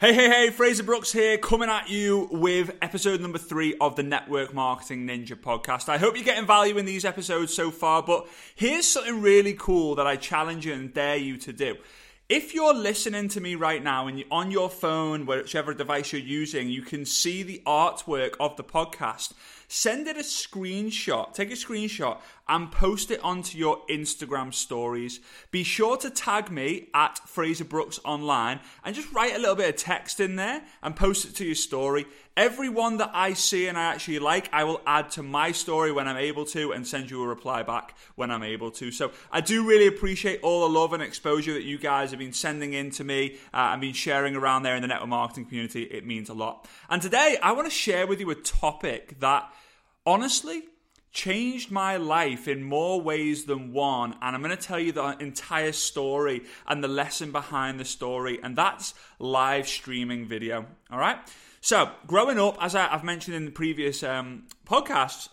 Hey, hey, hey, Fraser Brooks here, coming at you with episode number three of the Network Marketing Ninja podcast. I hope you're getting value in these episodes so far, but here's something really cool that I challenge you and dare you to do. If you're listening to me right now and you're on your phone, whichever device you're using, you can see the artwork of the podcast. Send it a screenshot, take a screenshot and post it onto your Instagram stories. Be sure to tag me at Fraser Brooks Online and just write a little bit of text in there and post it to your story. Everyone that I see and I actually like, I will add to my story when I'm able to and send you a reply back when I'm able to. So I do really appreciate all the love and exposure that you guys have been sending in to me uh, and been sharing around there in the network marketing community. It means a lot. And today I want to share with you a topic that honestly changed my life in more ways than one. And I'm going to tell you the entire story and the lesson behind the story. And that's live streaming video. All right. So, growing up, as I, have mentioned in the previous um, podcasts,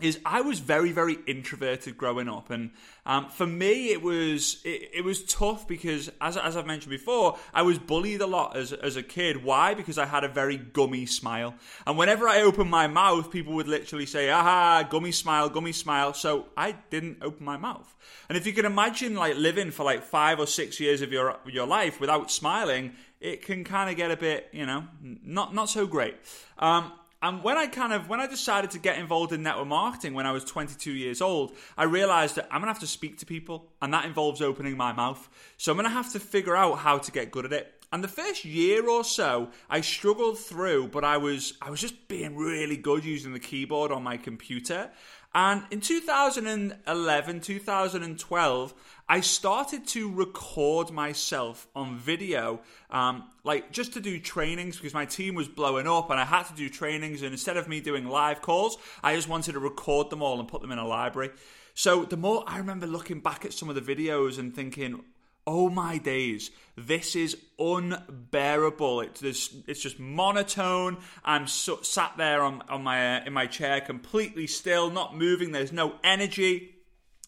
is I was very very introverted growing up, and um, for me it was it, it, was tough because as, as I've mentioned before, I was bullied a lot as as a kid. Why? Because I had a very gummy smile, and whenever I opened my mouth, people would literally say, "Aha, gummy smile, gummy smile." So I didn't open my mouth, and if you can imagine like living for like five or six years of your your life without smiling, it can kind of get a bit you know not not so great. Um, and when I kind of when I decided to get involved in network marketing when I was 22 years old, I realized that I'm going to have to speak to people and that involves opening my mouth. So I'm going to have to figure out how to get good at it. And the first year or so, I struggled through, but I was I was just being really good using the keyboard on my computer. And in 2011, 2012, I started to record myself on video, um, like just to do trainings because my team was blowing up and I had to do trainings. And instead of me doing live calls, I just wanted to record them all and put them in a library. So the more I remember looking back at some of the videos and thinking, oh my days, this is unbearable. It's just, it's just monotone. I'm so, sat there on, on my uh, in my chair, completely still, not moving. There's no energy.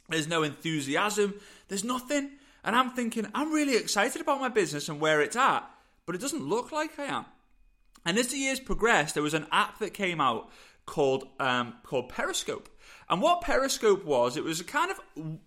There's no enthusiasm. There's nothing. And I'm thinking, I'm really excited about my business and where it's at, but it doesn't look like I am. And as the years progressed, there was an app that came out called um, called Periscope. And what Periscope was, it was a kind of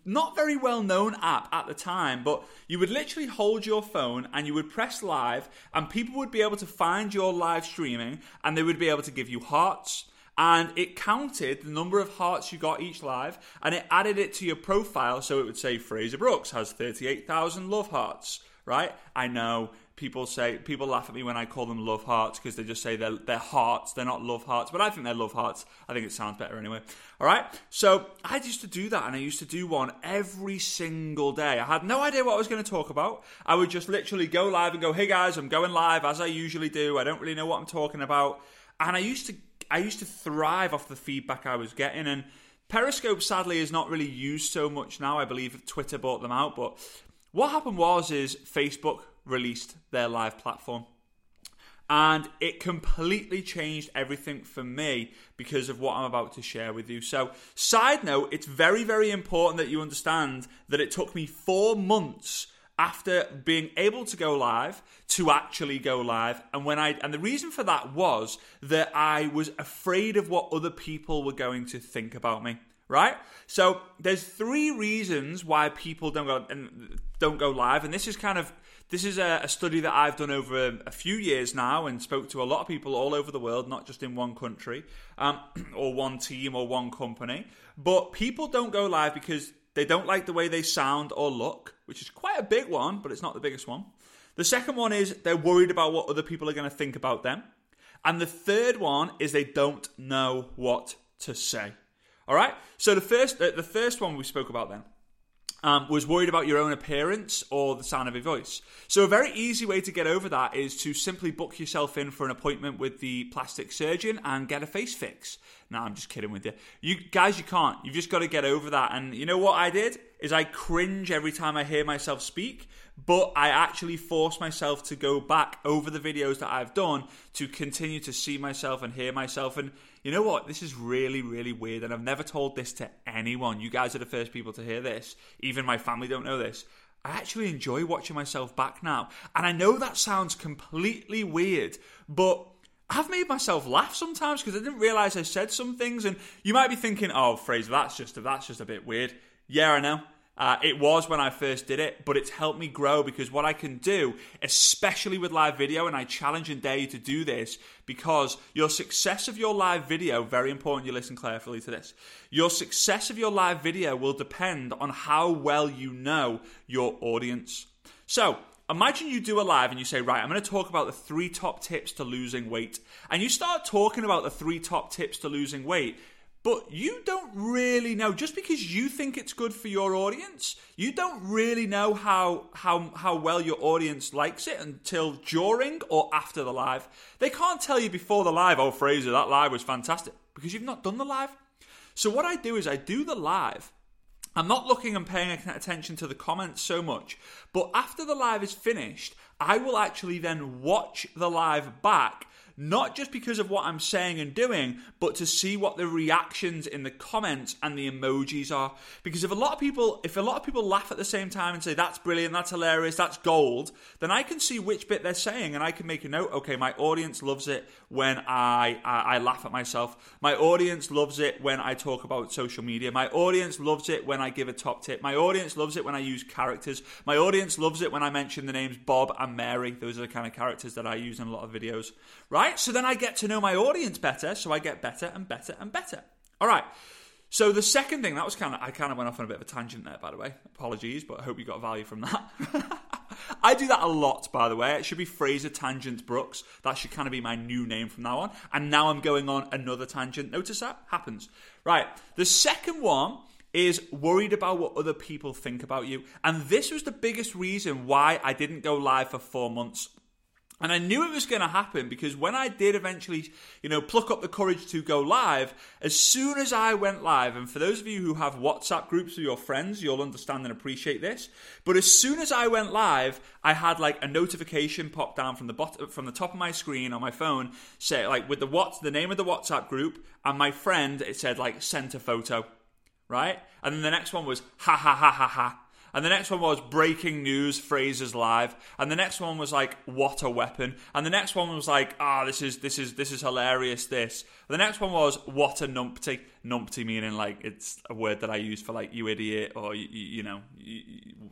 not very well known app at the time, but you would literally hold your phone and you would press live, and people would be able to find your live streaming and they would be able to give you hearts. And it counted the number of hearts you got each live and it added it to your profile. So it would say Fraser Brooks has 38,000 love hearts, right? I know people say people laugh at me when I call them love hearts because they just say they're, they're hearts, they're not love hearts, but I think they're love hearts. I think it sounds better anyway. All right, so I used to do that, and I used to do one every single day. I had no idea what I was going to talk about. I would just literally go live and go, "Hey guys, I'm going live," as I usually do. I don't really know what I'm talking about, and I used to I used to thrive off the feedback I was getting and. Periscope sadly is not really used so much now. I believe Twitter bought them out, but what happened was is Facebook released their live platform. And it completely changed everything for me because of what I'm about to share with you. So, side note, it's very, very important that you understand that it took me four months after being able to go live to actually go live and when i and the reason for that was that i was afraid of what other people were going to think about me right so there's three reasons why people don't go don't go live and this is kind of this is a, a study that I've done over a, a, few years now and spoke to a lot of people all over the world, not just in one country um, or one team or one company. But people don't go live because they don't like the way they sound or look, which is quite a big one, but it's not the biggest one. The second one is they're worried about what other people are going to think about them. And the third one is they don't know what to say. All right. So the first, the first one we spoke about then um, was worried about your own appearance or the sound of your voice. So, a very easy way to get over that is to simply book yourself in for an appointment with the plastic surgeon and get a face fix. No, I'm just kidding with you. You guys, you can't. You've just got to get over that. And you know what I did? Is I cringe every time I hear myself speak, but I actually force myself to go back over the videos that I've done to continue to see myself and hear myself. And you know what? This is really, really weird, and I've never told this to anyone. You guys are the first people to hear this. Even my family don't know this. I actually enjoy watching myself back now. And I know that sounds completely weird, but I've made myself laugh sometimes because I didn't realize I said some things. And you might be thinking, "Oh, Fraser, that's just that's just a bit weird." Yeah, I know. Uh, it was when I first did it, but it's helped me grow because what I can do, especially with live video, and I challenge and dare you to do this because your success of your live video, very important you listen carefully to this, your success of your live video will depend on how well you know your audience. So, imagine you do a live and you say, right, I'm going to talk about the three top tips to losing weight. And you start talking about the three top tips to losing weight but you don't really know just because you think it's good for your audience you don't really know how how how well your audience likes it until during or after the live. They can't tell you before the live oh fraser that live was fantastic because you've not done the live. So what i do is i do the live. I'm not looking and paying attention to the comments so much, but after the live is finished, I will actually then watch the live back not just because of what I'm saying and doing, but to see what the reactions in the comments and the emojis are. Because if a lot of people, if a lot of people laugh at the same time and say that's brilliant, that's hilarious, that's gold, then I can see which bit they're saying and I can make a note. Okay, my audience loves it when I I, I laugh at myself. My audience loves it when I talk about social media. My audience loves it when I give a top tip. My audience loves it when I use characters. My audience loves it when I mention the names Bob and Mary. Those are the kind of characters that I use in a lot of videos. Right? Right? So then I get to know my audience better, so I get better and better and better. All right. So the second thing that was kind of I kind of went off on a bit of a tangent there, by the way. Apologies, but I hope you got value from that. I do that a lot, by the way. It should be Fraser Tangent Brooks. That should kind of be my new name from now on. And now I'm going on another tangent. Notice that happens. Right. The second one is worried about what other people think about you. And this was the biggest reason why I didn't go live for four months and I knew it was going to happen because when I did eventually, you know, pluck up the courage to go live, as soon as I went live, and for those of you who have WhatsApp groups with your friends, you'll understand and appreciate this. But as soon as I went live, I had like a notification pop down from the bottom, from the top of my screen on my phone, say like with the what the name of the WhatsApp group and my friend. It said like sent a photo, right? And then the next one was ha ha ha ha ha and the next one was breaking news, Fraser's live. And the next one was like, what a weapon. And the next one was like, ah, oh, this is this is this is hilarious. This. The next one was what a numpty. Numpty meaning like it's a word that I use for like you idiot or you, you know, you,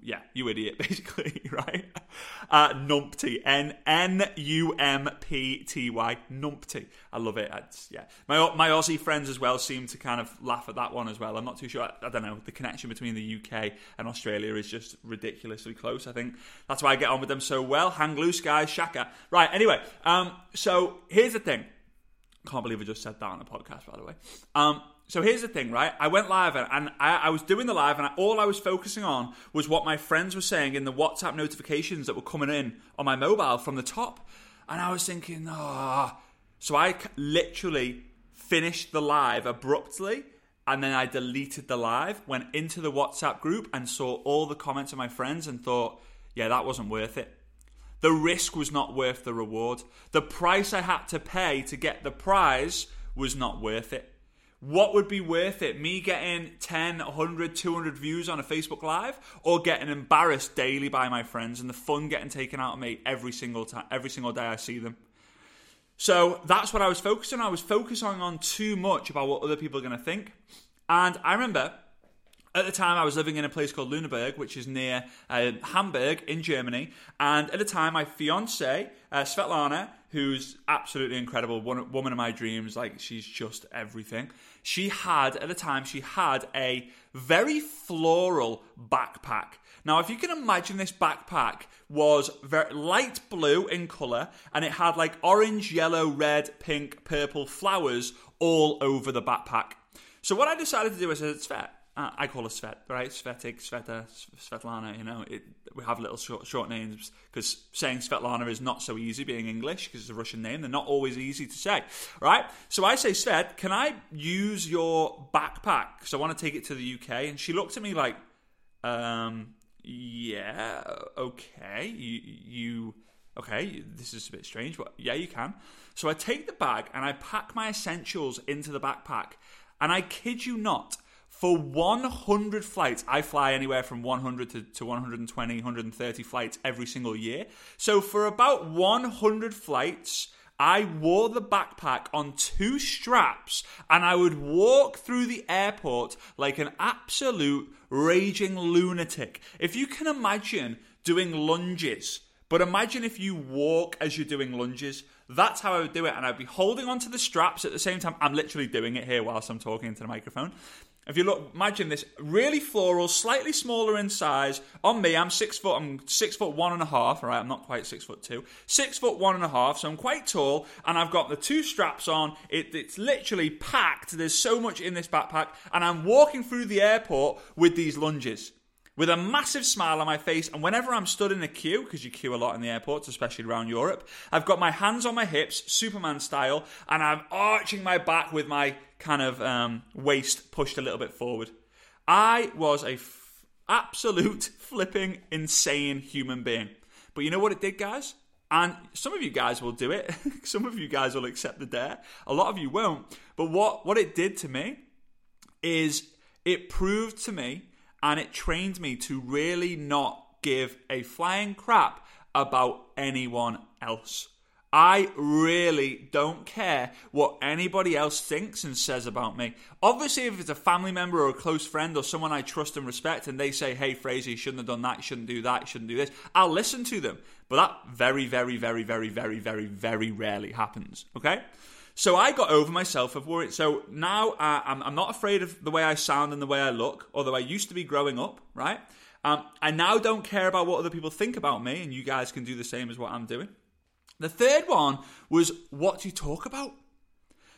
yeah, you idiot basically, right? Uh, numpty, N N U M P T Y, numpty. I love it. It's, yeah, my my Aussie friends as well seem to kind of laugh at that one as well. I'm not too sure. I, I don't know. The connection between the UK and Australia is just ridiculously close. I think that's why I get on with them so well. Hang loose, guys. Shaka. Right. Anyway, um, so here's the thing. Can't believe I just said that on a podcast, by the way. Um, so here's the thing, right? I went live and, and I, I, was doing the live, and I, all I was focusing on was what my friends were saying in the WhatsApp notifications that were coming in on my mobile from the top. And I was thinking, ah. Oh. So I literally finished the live abruptly, and then I deleted the live, went into the WhatsApp group, and saw all the comments of my friends and thought, yeah, that wasn't worth it. The risk was not worth the reward. The price I had to pay to get the prize was not worth it. What would be worth it? Me getting 10, 100, 200 views on a Facebook Live or getting embarrassed daily by my friends and the fun getting taken out of me every single time, every single day I see them? So that's what I was focusing on. I was focusing on too much about what other people are going to think. And I remember at the time, I was living in a place called Lüneburg, which is near uh, Hamburg in Germany. And at the time, my fiance, uh, Svetlana, who's absolutely incredible, one, woman of my dreams, like she's just everything. She had, at the time, she had a very floral backpack. Now, if you can imagine this backpack was very light blue in colour and it had like orange, yellow, red, pink, purple flowers all over the backpack. So what I decided to do is, it's fair uh, I call her Svet, right? Svetik, Sveta, Svetlana, you know, it, we have little short, short names because saying Svetlana is not so easy being English because it's a Russian name. They're not always easy to say, right? So I say, Svet, can I use your backpack? Because I want to take it to the UK. And she looked at me like, um, yeah, okay, you, you, okay, this is a bit strange, but yeah, you can. So I take the bag and I pack my essentials into the backpack. And I kid you not, For 100 flights, I fly anywhere from 100 to, to 120, 130 flights every single year. So for about 100 flights, I wore the backpack on two straps and I would walk through the airport like an absolute raging lunatic. If you can imagine doing lunges, but imagine if you walk as you're doing lunges. That's how I would do it. And I'd be holding onto the straps at the same time. I'm literally doing it here whilst I'm talking into the microphone. If you look, imagine this really floral, slightly smaller in size. On me, I'm six foot. I'm six foot one and a half. Right, I'm not quite six foot two. Six foot one and a half. So I'm quite tall, and I've got the two straps on. It, it's literally packed. There's so much in this backpack, and I'm walking through the airport with these lunges with a massive smile on my face. And whenever I'm stood in a queue, because you queue a lot in the airports, especially around Europe, I've got my hands on my hips, Superman style, and I'm arching my back with my kind of um, waist pushed a little bit forward. I was a f- absolute flipping insane human being. But you know what it did, guys? And some of you guys will do it. some of you guys will accept the dare. A lot of you won't. But what, what it did to me is it proved to me and it trained me to really not give a flying crap about anyone else. I really don't care what anybody else thinks and says about me. Obviously, if it's a family member or a close friend or someone I trust and respect and they say, hey, Fraser, you shouldn't have done that, you shouldn't do that, you shouldn't do this, I'll listen to them. But that very, very, very, very, very, very, very rarely happens, okay? So I got over myself of worry. So now uh, I'm, I'm, not afraid of the way I sound and the way I look, although I used to be growing up, right? Um, I now don't care about what other people think about me, and you guys can do the same as what I'm doing. The third one was what do you talk about?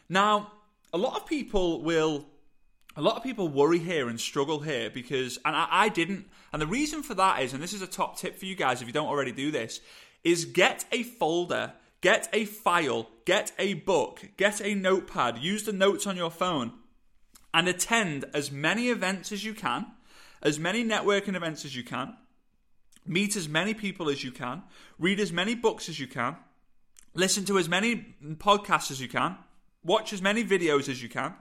Now, a lot of people will, a lot of people worry here and struggle here because, and I, I didn't. And the reason for that is, and this is a top tip for you guys if you don't already do this, is get a folder Get a file, get a book, get a notepad, use the notes on your phone, and attend as many events as you can, as many networking events as you can, meet as many people as you can, read as many books as you can, listen to as many podcasts as you can, watch as many videos as you can.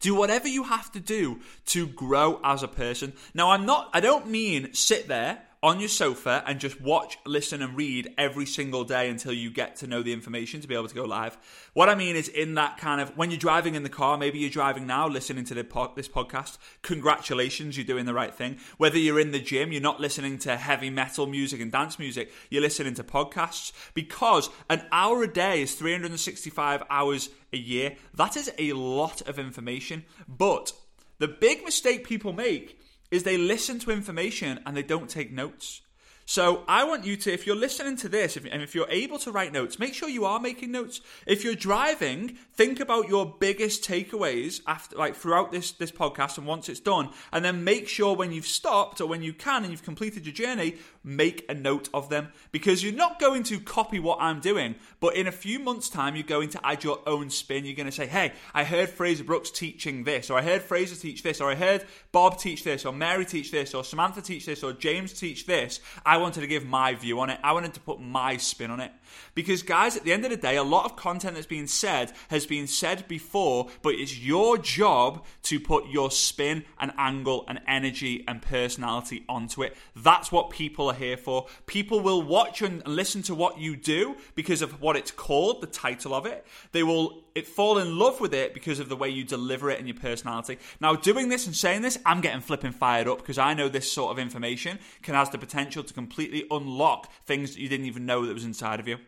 Do whatever you have to do to grow as a person. Now, I'm not, I don't mean sit there on your sofa and just watch, listen, and read every single day until you get to know the information to be able to go live. What I mean is, in that kind of when you're driving in the car, maybe you're driving now, listening to pod, this podcast. Congratulations, you're doing the right thing. Whether you're in the gym, you're not listening to heavy metal music and dance music, you're listening to podcasts because an hour a day is 365 hours a year. That is a lot of information, but the big mistake people make is they listen to information and they don't take notes. So I want you to, if you're listening to this, if, and if you're able to write notes, make sure you are making notes. If you're driving, think about your biggest takeaways after, like throughout this this podcast, and once it's done, and then make sure when you've stopped or when you can and you've completed your journey, make a note of them because you're not going to copy what I'm doing, but in a few months' time, you're going to add your own spin. You're going to say, "Hey, I heard Fraser Brooks teaching this, or I heard Fraser teach this, or I heard Bob teach this, or Mary teach this, or Samantha teach this, or James teach this." I wanted to give my view on it. I wanted to put my spin on it. Because, guys, at the end of the day, a lot of content that's being said has been said before, but it's your job to put your spin and angle and energy and personality onto it. That's what people are here for. People will watch and listen to what you do because of what it's called, the title of it. They will it fall in love with it because of the way you deliver it and your personality. Now, doing this and saying this, I'm getting flipping fired up because I know this sort of information can has the potential to completely unlock things that you didn't even know that was inside of you.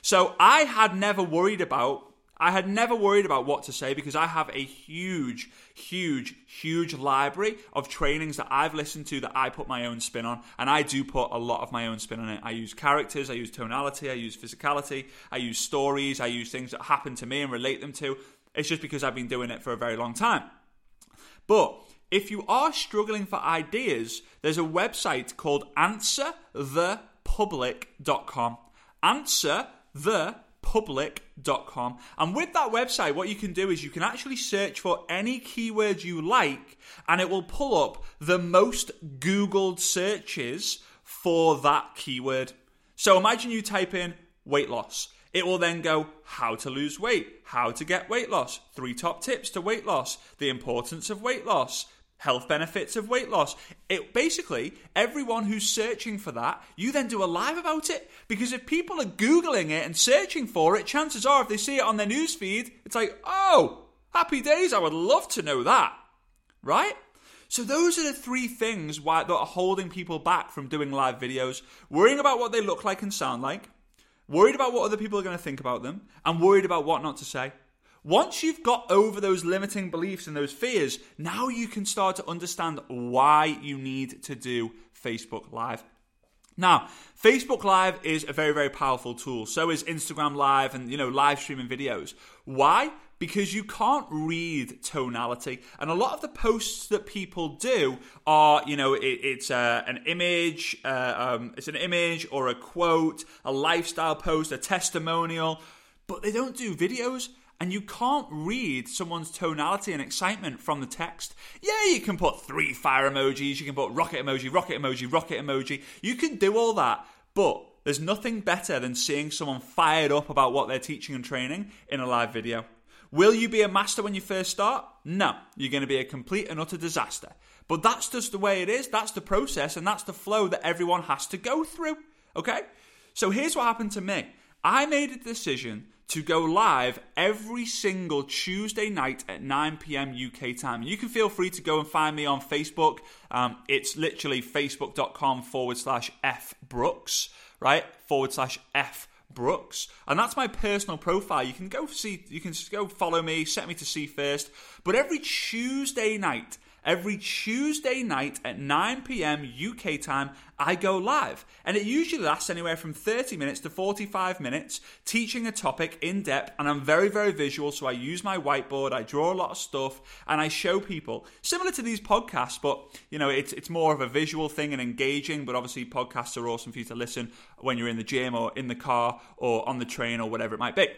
So I had never worried about I had never worried about what to say because I have a huge, huge, huge library of trainings that I've listened to that I put my own spin on. And I do put a lot of my own spin on it. I use characters, I use tonality, I use physicality, I use stories, I use things that happen to me and relate them to. It's just because I've been doing it for a very long time. But if you are struggling for ideas, there's a website called answerthepublic.com. Answer the public.com. And with that website, what you can do is you can actually search for any keyword you like and it will pull up the most Googled searches for that keyword. So imagine you type in weight loss. It will then go how to lose weight, how to get weight loss, three top tips to weight loss, the importance of weight loss, health benefits of weight loss. It basically everyone who's searching for that, you then do a live about it because if people are googling it and searching for it, chances are if they see it on their newsfeed, it's like, "Oh, happy days, I would love to know that." Right? So those are the three things why, that are holding people back from doing live videos, worrying about what they look like and sound like, worried about what other people are going to think about them, and worried about what not to say. Once you've got over those limiting beliefs and those fears, now you can start to understand why you need to do Facebook Live. Now, Facebook Live is a very, very powerful tool. So is Instagram Live and, you know, live streaming videos. Why? Because you can't read tonality. And a lot of the posts that people do are, you know, it, it's uh, an image, uh, um, it's an image or a quote, a lifestyle post, a testimonial, but they don't do videos and you can't read someone's tonality and excitement from the text. Yeah, you can put three fire emojis, you can put rocket emoji, rocket emoji, rocket emoji. You can do all that, but there's nothing better than seeing someone fired up about what they're teaching and training in a live video. Will you be a master when you first start? No, you're going to be a complete and utter disaster. But that's just the way it is, that's the process, and that's the flow that everyone has to go through. Okay? So here's what happened to me I made a decision to go live every single Tuesday night at 9 p.m. UK time. You can feel free to go and find me on Facebook. Um, it's literally facebook.com forward slash F Brooks, right? Forward slash F Brooks. And that's my personal profile. You can go see, you can go follow me, set me to see first. But every Tuesday night, Every Tuesday night at 9 pm UK time, I go live. And it usually lasts anywhere from 30 minutes to 45 minutes, teaching a topic in depth. And I'm very, very visual. So I use my whiteboard, I draw a lot of stuff, and I show people. Similar to these podcasts, but you know, it's, it's more of a visual thing and engaging. But obviously, podcasts are awesome for you to listen when you're in the gym or in the car or on the train or whatever it might be.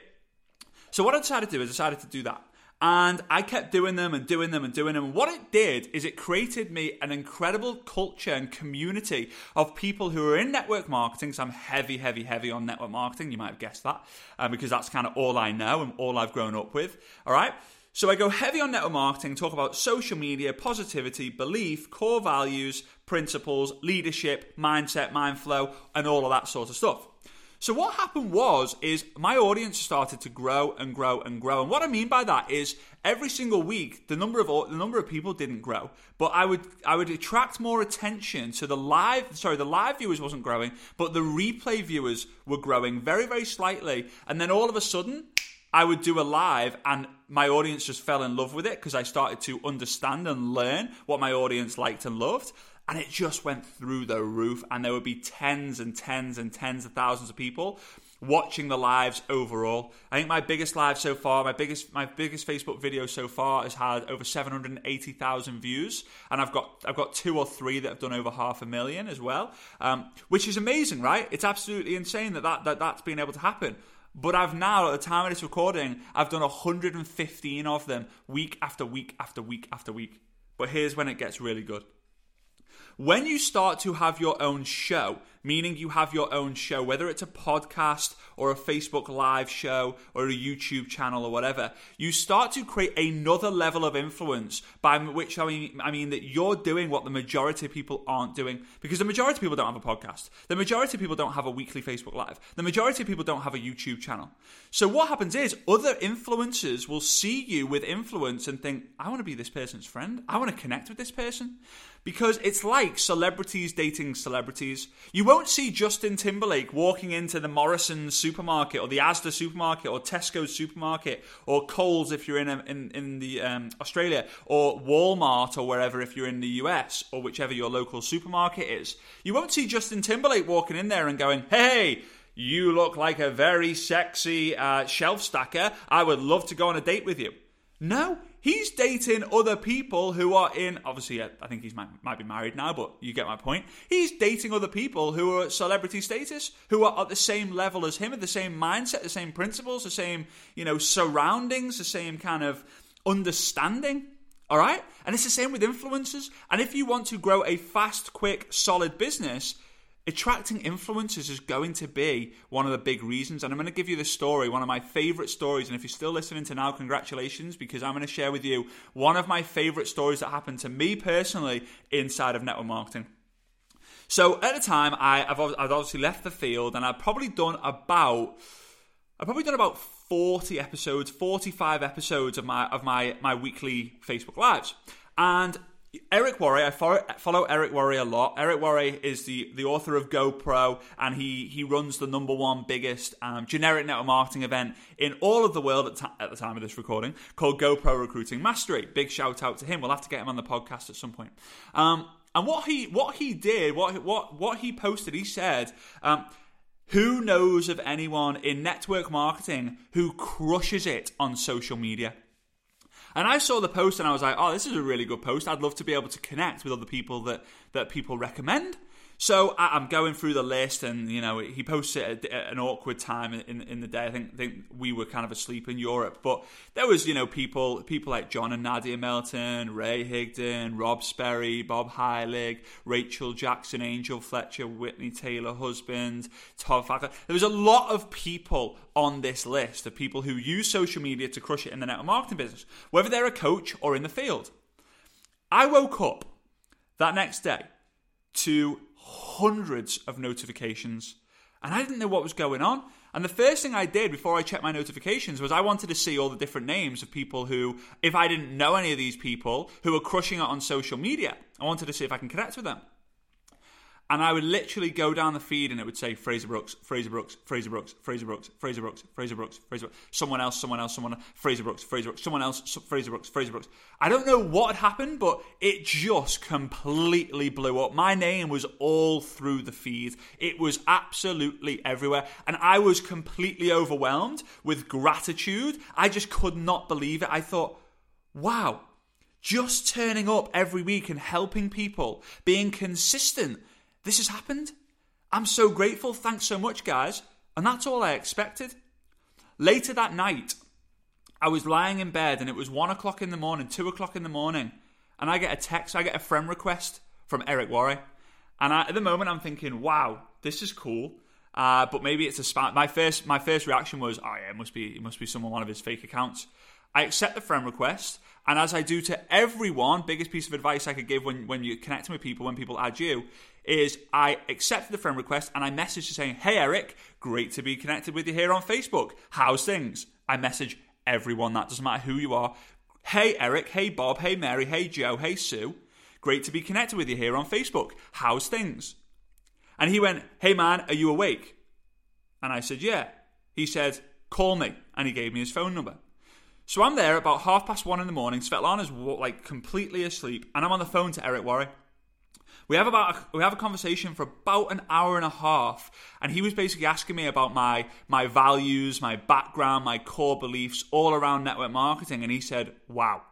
So what I decided to do is I decided to do that. And I kept doing them and doing them and doing them. And what it did is it created me an incredible culture and community of people who are in network marketing. So I'm heavy, heavy, heavy on network marketing. You might have guessed that uh, because that's kind of all I know and all I've grown up with. All right. So I go heavy on network marketing, talk about social media, positivity, belief, core values, principles, leadership, mindset, mind flow, and all of that sort of stuff. So what happened was is my audience started to grow and grow and grow. And what I mean by that is every single week the number of the number of people didn't grow, but I would I would attract more attention to the live sorry, the live viewers wasn't growing, but the replay viewers were growing very very slightly. And then all of a sudden I would do a live and my audience just fell in love with it because I started to understand and learn what my audience liked and loved and it just went through the roof. And there would be tens and tens and tens of thousands of people watching the lives overall. I think my biggest live so far, my biggest my biggest Facebook video so far has had over 780,000 views, and I've got I've got two or three that have done over half a million as well, um, which is amazing, right? It's absolutely insane that, that that that's been able to happen. But I've now, at the time of this recording, I've done 115 of them week after week after week after week. But here's when it gets really good. When you start to have your own show, meaning you have your own show, whether it's a podcast or a Facebook live show or a YouTube channel or whatever, you start to create another level of influence by which I mean, I mean that you're doing what the majority of people aren't doing because the majority of people don't have a podcast. The majority of people don't have a weekly Facebook live. The majority of people don't have a YouTube channel. So what happens is other influencers will see you with influence and think, I want to be this person's friend. I want to connect with this person because it's like celebrities dating celebrities. You won't see Justin Timberlake walking into the Morrison supermarket or the Asda supermarket or Tesco supermarket or Coles if you're in a, in, in the um, Australia or Walmart or wherever if you're in the US or whichever your local supermarket is. You won't see Justin Timberlake walking in there and going, "Hey, you look like a very sexy uh, shelf stacker. I would love to go on a date with you." No, He's dating other people who are in. Obviously, I think he might, might be married now, but you get my point. He's dating other people who are celebrity status, who are at the same level as him, at the same mindset, the same principles, the same you know surroundings, the same kind of understanding. All right, and it's the same with influencers. And if you want to grow a fast, quick, solid business, attracting influencers is going to be one of the big reasons. And I'm going to give you the story, one of my favorite stories. And if you're still listening to now, congratulations, because I'm going to share with you one of my favorite stories that happened to me personally inside of network marketing. So at the time, I, have I've obviously left the field, and I've probably done about I've probably done about 40 episodes, 45 episodes of my of my my weekly Facebook lives, and Eric Worre, I follow, follow, Eric Worre a lot. Eric Worre is the, the author of GoPro, and he, he runs the number one biggest um, generic network marketing event in all of the world at, at, the time of this recording called GoPro Recruiting Mastery. Big shout out to him. We'll have to get him on the podcast at some point. Um, and what he what he did, what what what he posted, he said. Um, who knows of anyone in network marketing who crushes it on social media? And I saw the post and I was like, oh, this is a really good post. I'd love to be able to connect with other people that, that people recommend. So I, am going through the list, and you know he posts it at, an awkward time in in the day. I think, think we were kind of asleep in Europe, but there was you know people people like John and Nadia Melton, Ray Higdon, Rob Sperry, Bob Heilig, Rachel Jackson, Angel Fletcher, Whitney Taylor husband, Todd Facker. There was a lot of people on this list of people who use social media to crush it in the network marketing business, whether they're a coach or in the field. I woke up that next day to hundreds of notifications, and I didn't know what was going on. And the first thing I did before I checked my notifications was I wanted to see all the different names of people who, if I didn't know any of these people, who were crushing it on social media. I wanted to see if I can connect with them and I would literally go down the feed and it would say Fraser Brooks, Fraser Brooks, Fraser Brooks, Fraser Brooks, Fraser Brooks, Fraser Brooks, Fraser Brooks, someone else, someone else, someone else, Fraser Brooks, Fraser Brooks, someone else, Fraser Brooks, Fraser Brooks. I don't know what had happened, but it just completely blew up. My name was all through the feed. It was absolutely everywhere. And I was completely overwhelmed with gratitude. I just could not believe it. I thought, wow, just turning up every week and helping people, being consistent this has happened. I'm so grateful. Thanks so much, guys. And that's all I expected. Later that night, I was lying in bed and it was one o'clock in the morning, two o'clock in the morning, and I get a text, I get a friend request from Eric Worre. And I, at the moment, I'm thinking, wow, this is cool. Uh, but maybe it's a spam. My first, my first reaction was, oh yeah, it must be, it must be someone one of his fake accounts. I accept the friend request, and as I do to everyone, biggest piece of advice I could give when, when you're connecting with people, when people add you, is I accepted the friend request and I messaged saying, Hey Eric, great to be connected with you here on Facebook. How's things? I message everyone, that doesn't matter who you are. Hey Eric, hey Bob, hey Mary, hey Joe, hey Sue. Great to be connected with you here on Facebook. How's things? And he went, Hey man, are you awake? And I said, Yeah. He said, Call me. And he gave me his phone number. So I'm there about half past one in the morning. Svetlana's like completely asleep, and I'm on the phone to Eric Worre. We have about a, we have a conversation for about an hour and a half, and he was basically asking me about my my values, my background, my core beliefs, all around network marketing. And he said, "Wow,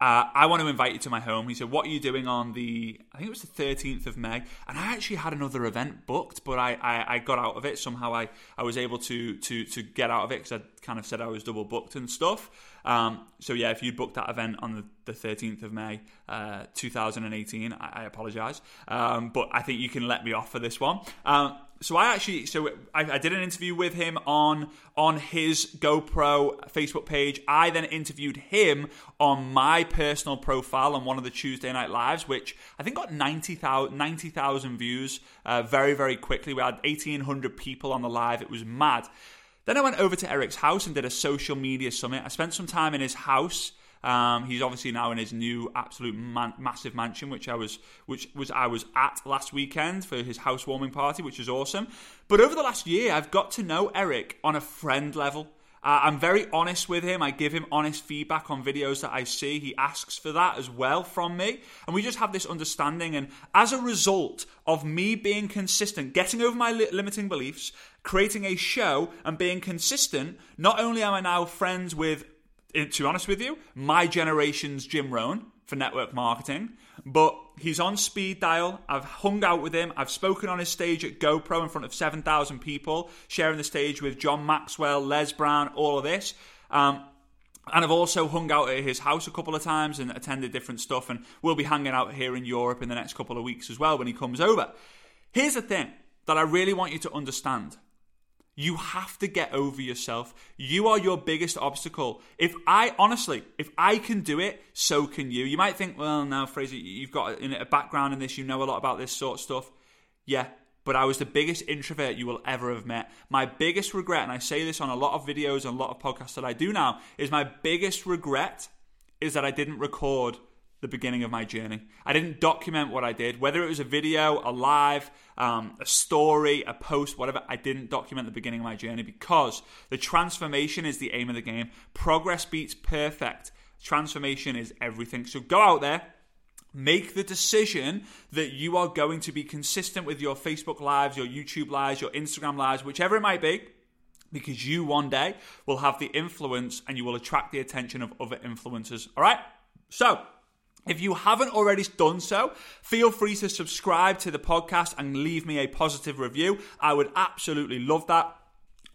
uh, I want to invite you to my home. He said, What are you doing on the, I think it was the 13th of May? And I actually had another event booked, but I, I, I got out of it. Somehow I, I was able to, to, to get out of it because I kind of said I was double booked and stuff. Um, so, yeah, if you booked that event on the, the 13th of May, uh, 2018, I, I apologize. Um, but I think you can let me off for this one. Um, so I actually so I, I, did an interview with him on on his GoPro Facebook page. I then interviewed him on my personal profile on one of the Tuesday night lives, which I think got 90,000 90, views uh, very very quickly. We had 1,800 people on the live. It was mad. Then I went over to Eric's house and did a social media summit. I spent some time in his house. Um, he's obviously now in his new absolute man- massive mansion, which I was which was I was at last weekend for his housewarming party, which is awesome. But over the last year, I've got to know Eric on a friend level. Uh, I'm very honest with him. I give him honest feedback on videos that I see. He asks for that as well from me. And we just have this understanding. And as a result of me being consistent, getting over my li- limiting beliefs, creating a show, and being consistent, not only am I now friends with to be honest with you, my generation's Jim Rohn for network marketing. But he's on speed dial. I've hung out with him. I've spoken on his stage at GoPro in front of 7,000 people, sharing the stage with John Maxwell, Les Brown, all of this. Um, and I've also hung out at his house a couple of times and attended different stuff. And we'll be hanging out here in Europe in the next couple of weeks as well when he comes over. Here's the thing that I really want you to understand. You have to get over yourself. You are your biggest obstacle. If I, honestly, if I can do it, so can you. You might think, well, now, Fraser, you've got a background in this, you know a lot about this sort of stuff. Yeah, but I was the biggest introvert you will ever have met. My biggest regret, and I say this on a lot of videos and a lot of podcasts that I do now, is my biggest regret is that I didn't record the beginning of my journey. I didn't document what I did, whether it was a video, a live, um, a story, a post, whatever. I didn't document the beginning of my journey because the transformation is the aim of the game. Progress beats perfect. Transformation is everything. So go out there. Make the decision that you are going to be consistent with your Facebook lives, your YouTube lives, your Instagram lives, whichever it might be because you one day will have the influence and you will attract the attention of other influencers. All right? So, if you haven't already done so, feel free to subscribe to the podcast and leave me a positive review. I would absolutely love that.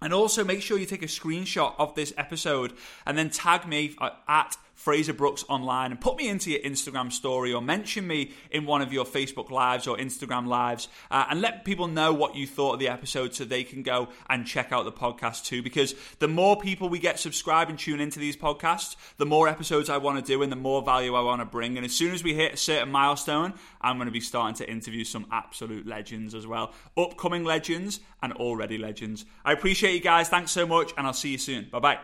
And also make sure you take a screenshot of this episode and then tag me uh, at Fraser Brooks online and put me into your Instagram story or mention me in one of your Facebook lives or Instagram lives uh, and let people know what you thought of the episode so they can go and check out the podcast too. Because the more people we get subscribe and tune into these podcasts, the more episodes I want to do and the more value I want to bring. And as soon as we hit a certain milestone, I'm going to be starting to interview some absolute legends as well. Upcoming legends and already legends. I appreciate you guys. Thanks so much, and I'll see you soon. Bye bye.